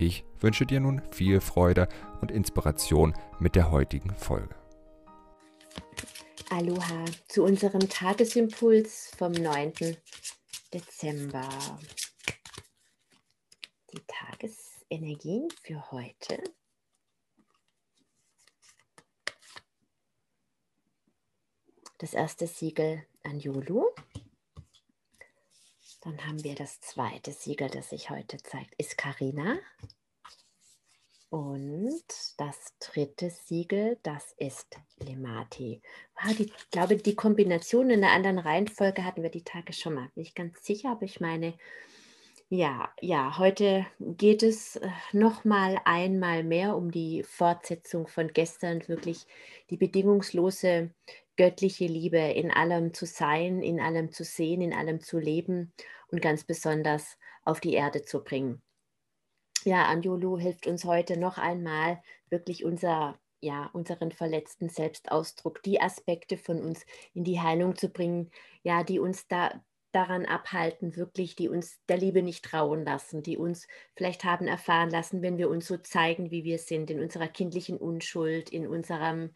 Ich wünsche dir nun viel Freude und Inspiration mit der heutigen Folge. Aloha zu unserem Tagesimpuls vom 9. Dezember. Die Tagesenergien für heute. Das erste Siegel an Julu. Dann haben wir das zweite Siegel, das sich heute zeigt, ist Karina. Und das dritte Siegel, das ist Lemati. Wow, die, ich glaube, die Kombination in einer anderen Reihenfolge hatten wir die Tage schon mal. Bin ich ganz sicher, aber ich meine, ja, ja, heute geht es äh, noch mal einmal mehr um die Fortsetzung von gestern, wirklich die bedingungslose göttliche Liebe in allem zu sein, in allem zu sehen, in allem zu leben und ganz besonders auf die Erde zu bringen. Ja, Anjulu hilft uns heute noch einmal wirklich unser ja, unseren verletzten Selbstausdruck, die Aspekte von uns in die Heilung zu bringen, ja, die uns da daran abhalten, wirklich, die uns der Liebe nicht trauen lassen, die uns vielleicht haben erfahren lassen, wenn wir uns so zeigen, wie wir sind, in unserer kindlichen Unschuld, in unserem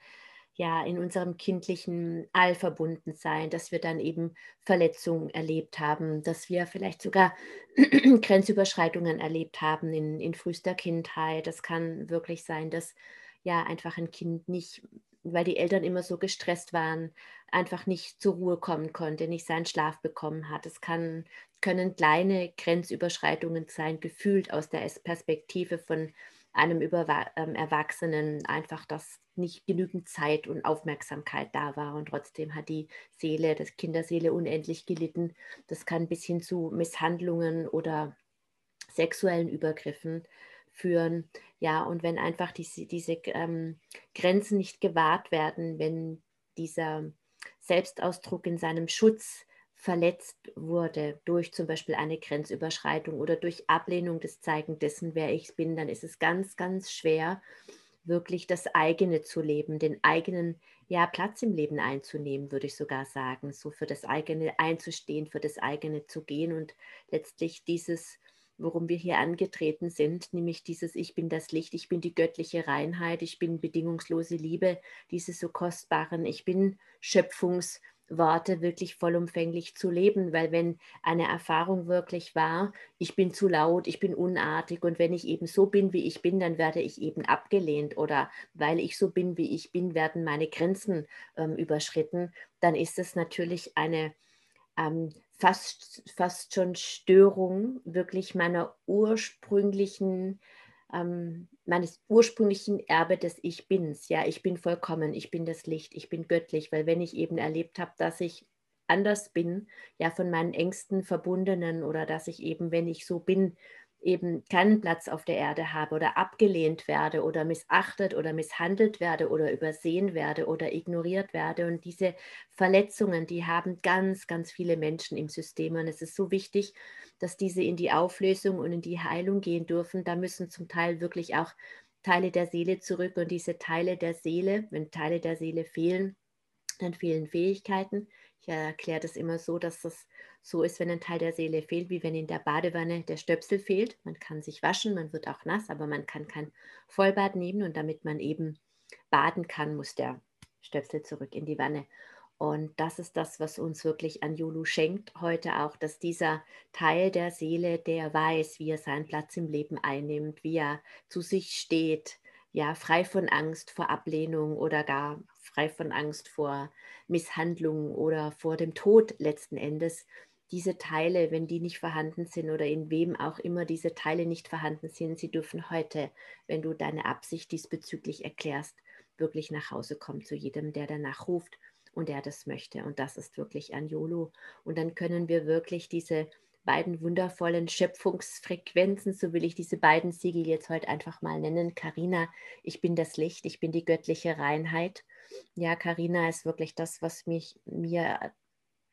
ja in unserem kindlichen Allverbundensein, dass wir dann eben Verletzungen erlebt haben, dass wir vielleicht sogar Grenzüberschreitungen erlebt haben in, in frühester Kindheit. Das kann wirklich sein, dass ja einfach ein Kind nicht, weil die Eltern immer so gestresst waren, einfach nicht zur Ruhe kommen konnte, nicht seinen Schlaf bekommen hat. Es kann, können kleine Grenzüberschreitungen sein, gefühlt aus der Perspektive von einem Überwa ähm, Erwachsenen einfach, dass nicht genügend Zeit und Aufmerksamkeit da war und trotzdem hat die Seele, das Kinderseele unendlich gelitten. Das kann bis hin zu Misshandlungen oder sexuellen Übergriffen führen. Ja, und wenn einfach diese, diese ähm, Grenzen nicht gewahrt werden, wenn dieser Selbstausdruck in seinem Schutz verletzt wurde durch zum Beispiel eine Grenzüberschreitung oder durch Ablehnung des Zeigen dessen, wer ich bin, dann ist es ganz, ganz schwer, wirklich das eigene zu leben, den eigenen ja, Platz im Leben einzunehmen, würde ich sogar sagen, so für das eigene einzustehen, für das eigene zu gehen und letztlich dieses, worum wir hier angetreten sind, nämlich dieses Ich bin das Licht, ich bin die göttliche Reinheit, ich bin bedingungslose Liebe, diese so kostbaren, ich bin Schöpfungs- Worte wirklich vollumfänglich zu leben, weil wenn eine Erfahrung wirklich war, ich bin zu laut, ich bin unartig und wenn ich eben so bin, wie ich bin, dann werde ich eben abgelehnt oder weil ich so bin, wie ich bin, werden meine Grenzen ähm, überschritten, dann ist es natürlich eine ähm, fast, fast schon Störung wirklich meiner ursprünglichen ähm, meines ursprünglichen Erbe des Ich Bins. Ja, ich bin vollkommen, ich bin das Licht, ich bin göttlich, weil wenn ich eben erlebt habe, dass ich anders bin, ja, von meinen engsten Verbundenen oder dass ich eben, wenn ich so bin, eben keinen Platz auf der Erde habe oder abgelehnt werde oder missachtet oder misshandelt werde oder übersehen werde oder ignoriert werde. Und diese Verletzungen, die haben ganz, ganz viele Menschen im System. Und es ist so wichtig, dass diese in die Auflösung und in die Heilung gehen dürfen. Da müssen zum Teil wirklich auch Teile der Seele zurück. Und diese Teile der Seele, wenn Teile der Seele fehlen, dann fehlen Fähigkeiten. Ich erkläre das immer so, dass das so ist, wenn ein Teil der Seele fehlt, wie wenn in der Badewanne der Stöpsel fehlt. Man kann sich waschen, man wird auch nass, aber man kann kein Vollbad nehmen und damit man eben baden kann, muss der Stöpsel zurück in die Wanne. Und das ist das, was uns wirklich an Julu schenkt heute auch, dass dieser Teil der Seele, der weiß, wie er seinen Platz im Leben einnimmt, wie er zu sich steht, ja, frei von Angst vor Ablehnung oder gar frei von Angst vor Misshandlung oder vor dem Tod letzten Endes, diese Teile, wenn die nicht vorhanden sind oder in wem auch immer diese Teile nicht vorhanden sind, sie dürfen heute, wenn du deine Absicht diesbezüglich erklärst, wirklich nach Hause kommen zu jedem, der danach ruft und der das möchte. Und das ist wirklich ein YOLO. Und dann können wir wirklich diese beiden wundervollen Schöpfungsfrequenzen, so will ich diese beiden Siegel jetzt heute einfach mal nennen. Karina, ich bin das Licht, ich bin die göttliche Reinheit. Ja, Karina ist wirklich das, was mich mir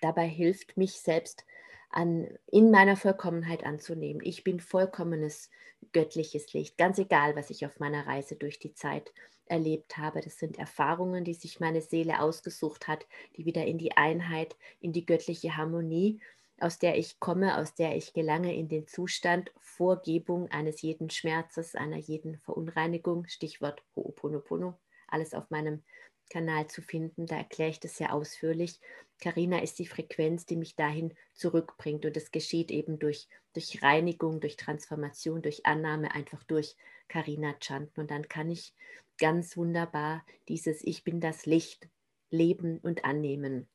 dabei hilft, mich selbst an, in meiner Vollkommenheit anzunehmen. Ich bin vollkommenes göttliches Licht, ganz egal, was ich auf meiner Reise durch die Zeit erlebt habe. Das sind Erfahrungen, die sich meine Seele ausgesucht hat, die wieder in die Einheit, in die göttliche Harmonie, aus der ich komme, aus der ich gelange in den Zustand Vorgebung eines jeden Schmerzes, einer jeden Verunreinigung, Stichwort Ho'oponopono, alles auf meinem Kanal zu finden. Da erkläre ich das sehr ausführlich. Karina ist die Frequenz, die mich dahin zurückbringt. Und das geschieht eben durch, durch Reinigung, durch Transformation, durch Annahme, einfach durch Karina Chanten. Und dann kann ich ganz wunderbar dieses Ich bin das Licht leben und annehmen.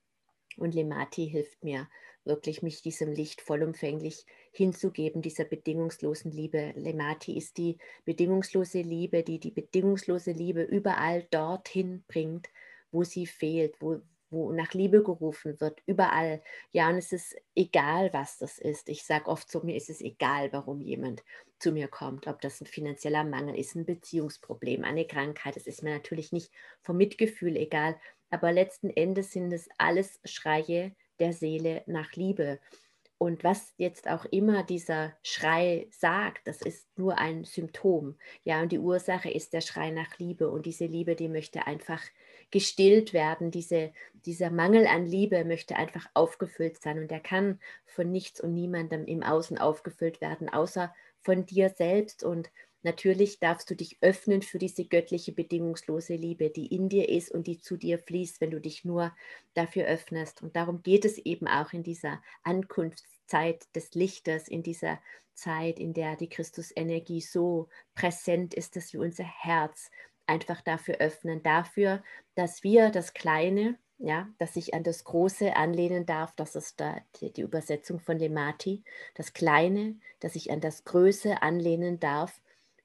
Und Lemati hilft mir wirklich, mich diesem Licht vollumfänglich hinzugeben, dieser bedingungslosen Liebe. Lemati ist die bedingungslose Liebe, die die bedingungslose Liebe überall dorthin bringt, wo sie fehlt, wo, wo nach Liebe gerufen wird, überall. Ja, und es ist egal, was das ist. Ich sage oft zu mir, ist es egal, warum jemand zu mir kommt, ob das ein finanzieller Mangel ist, ein Beziehungsproblem, eine Krankheit. Es ist mir natürlich nicht vom Mitgefühl egal, aber letzten Endes sind es alles Schreie der Seele nach Liebe. Und was jetzt auch immer dieser Schrei sagt, das ist nur ein Symptom. Ja, und die Ursache ist der Schrei nach Liebe. Und diese Liebe, die möchte einfach gestillt werden. Diese, dieser Mangel an Liebe möchte einfach aufgefüllt sein. Und der kann von nichts und niemandem im Außen aufgefüllt werden, außer von dir selbst. Und Natürlich darfst du dich öffnen für diese göttliche bedingungslose Liebe, die in dir ist und die zu dir fließt, wenn du dich nur dafür öffnest. Und darum geht es eben auch in dieser Ankunftszeit des Lichtes, in dieser Zeit, in der die Christusenergie so präsent ist, dass wir unser Herz einfach dafür öffnen, dafür, dass wir das Kleine, ja, dass ich an das Große anlehnen darf, das ist da die, Übersetzung von Lemati, das Kleine, dass ich an das Größe anlehnen darf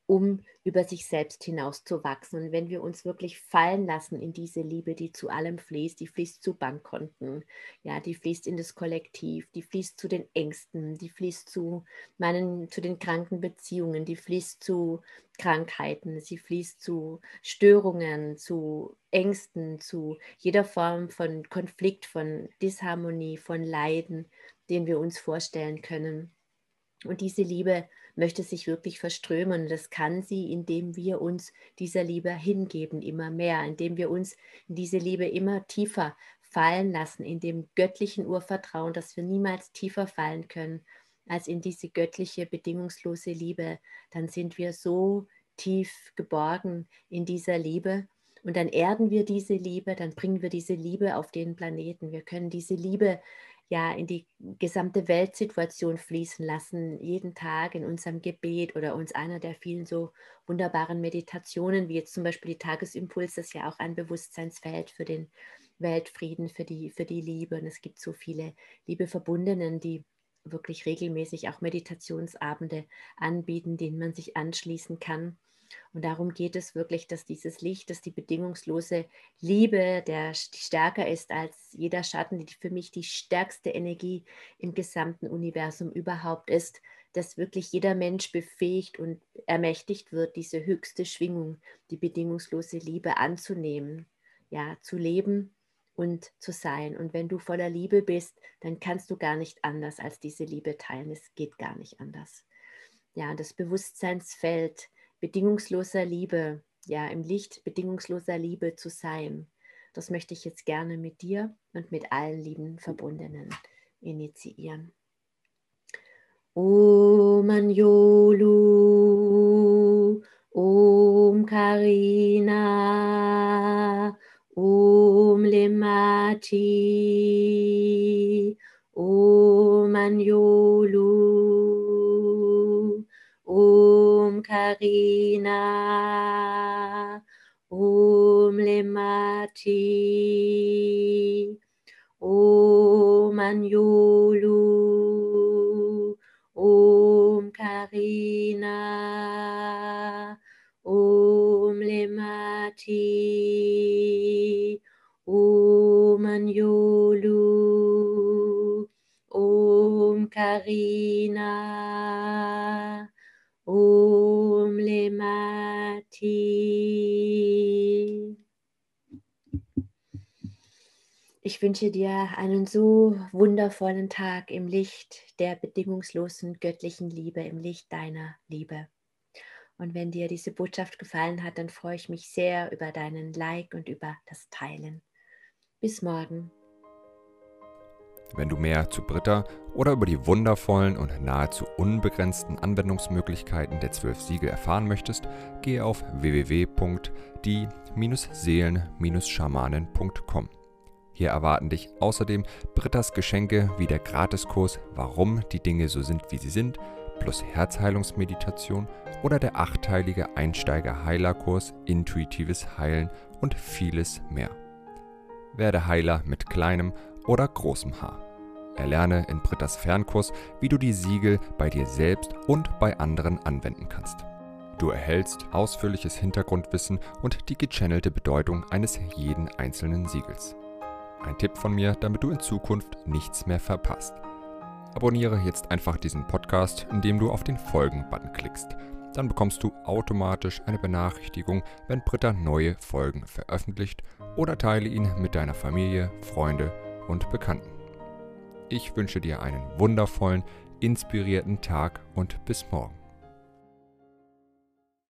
um über sich selbst hinaus zu wachsen. Und wenn wir uns wirklich fallen lassen in diese Liebe, die zu allem fließt, die fließt zu Bankkonten, ja, die fließt in das Kollektiv, die fließt zu den Ängsten, die fließt zu meinen, zu den kranken Beziehungen, die fließt zu Krankheiten, sie fließt zu Störungen, zu Ängsten, zu jeder Form von Konflikt, von Disharmonie, von Leiden, den wir uns vorstellen können. Und diese Liebe möchte sich wirklich verströmen. Das kann sie, indem wir uns dieser Liebe hingeben, immer mehr, indem wir uns in diese Liebe immer tiefer fallen lassen, in dem göttlichen Urvertrauen, dass wir niemals tiefer fallen können als in diese göttliche, bedingungslose Liebe. Dann sind wir so tief geborgen in dieser Liebe. Und dann erden wir diese Liebe, dann bringen wir diese Liebe auf den Planeten. Wir können diese Liebe ja in die gesamte Weltsituation fließen lassen, jeden Tag in unserem Gebet oder uns einer der vielen so wunderbaren Meditationen, wie jetzt zum Beispiel die Tagesimpuls, das ist ja auch ein Bewusstseinsfeld für den Weltfrieden, für die, für die Liebe. Und es gibt so viele Liebeverbundenen, die wirklich regelmäßig auch Meditationsabende anbieten, denen man sich anschließen kann. Und darum geht es wirklich, dass dieses Licht, dass die bedingungslose Liebe, der stärker ist als jeder Schatten, die für mich die stärkste Energie im gesamten Universum überhaupt ist, dass wirklich jeder Mensch befähigt und ermächtigt wird, diese höchste Schwingung, die bedingungslose Liebe anzunehmen, ja, zu leben und zu sein. Und wenn du voller Liebe bist, dann kannst du gar nicht anders als diese Liebe teilen. Es geht gar nicht anders. Ja, das Bewusstseinsfeld, bedingungsloser Liebe, ja, im Licht bedingungsloser Liebe zu sein. Das möchte ich jetzt gerne mit dir und mit allen lieben Verbundenen initiieren. Om Anjolu, Om Karina, Om Lemati, Om Anjolu. Karina. Om Lemati. Um Om Anjulu Om um Karina. Om Lemati. Om Anjulu Om Om Karina. Lemati. Ich wünsche dir einen so wundervollen Tag im Licht der bedingungslosen göttlichen Liebe, im Licht deiner Liebe. Und wenn dir diese Botschaft gefallen hat, dann freue ich mich sehr über deinen Like und über das Teilen. Bis morgen. Wenn du mehr zu Britta oder über die wundervollen und nahezu unbegrenzten Anwendungsmöglichkeiten der zwölf Siegel erfahren möchtest, gehe auf www.die-seelen-schamanen.com. Hier erwarten dich außerdem Brittas Geschenke wie der Gratiskurs Warum die Dinge so sind, wie sie sind, plus Herzheilungsmeditation oder der achteilige Einsteiger-Heilerkurs Intuitives Heilen und vieles mehr. Werde Heiler mit kleinem oder großem Haar. Erlerne in Brittas Fernkurs, wie du die Siegel bei dir selbst und bei anderen anwenden kannst. Du erhältst ausführliches Hintergrundwissen und die gechannelte Bedeutung eines jeden einzelnen Siegels. Ein Tipp von mir, damit du in Zukunft nichts mehr verpasst. Abonniere jetzt einfach diesen Podcast, indem du auf den Folgen-Button klickst. Dann bekommst du automatisch eine Benachrichtigung, wenn Britta neue Folgen veröffentlicht oder teile ihn mit deiner Familie, Freunde und Bekannten. Ich wünsche dir einen wundervollen, inspirierten Tag und bis morgen.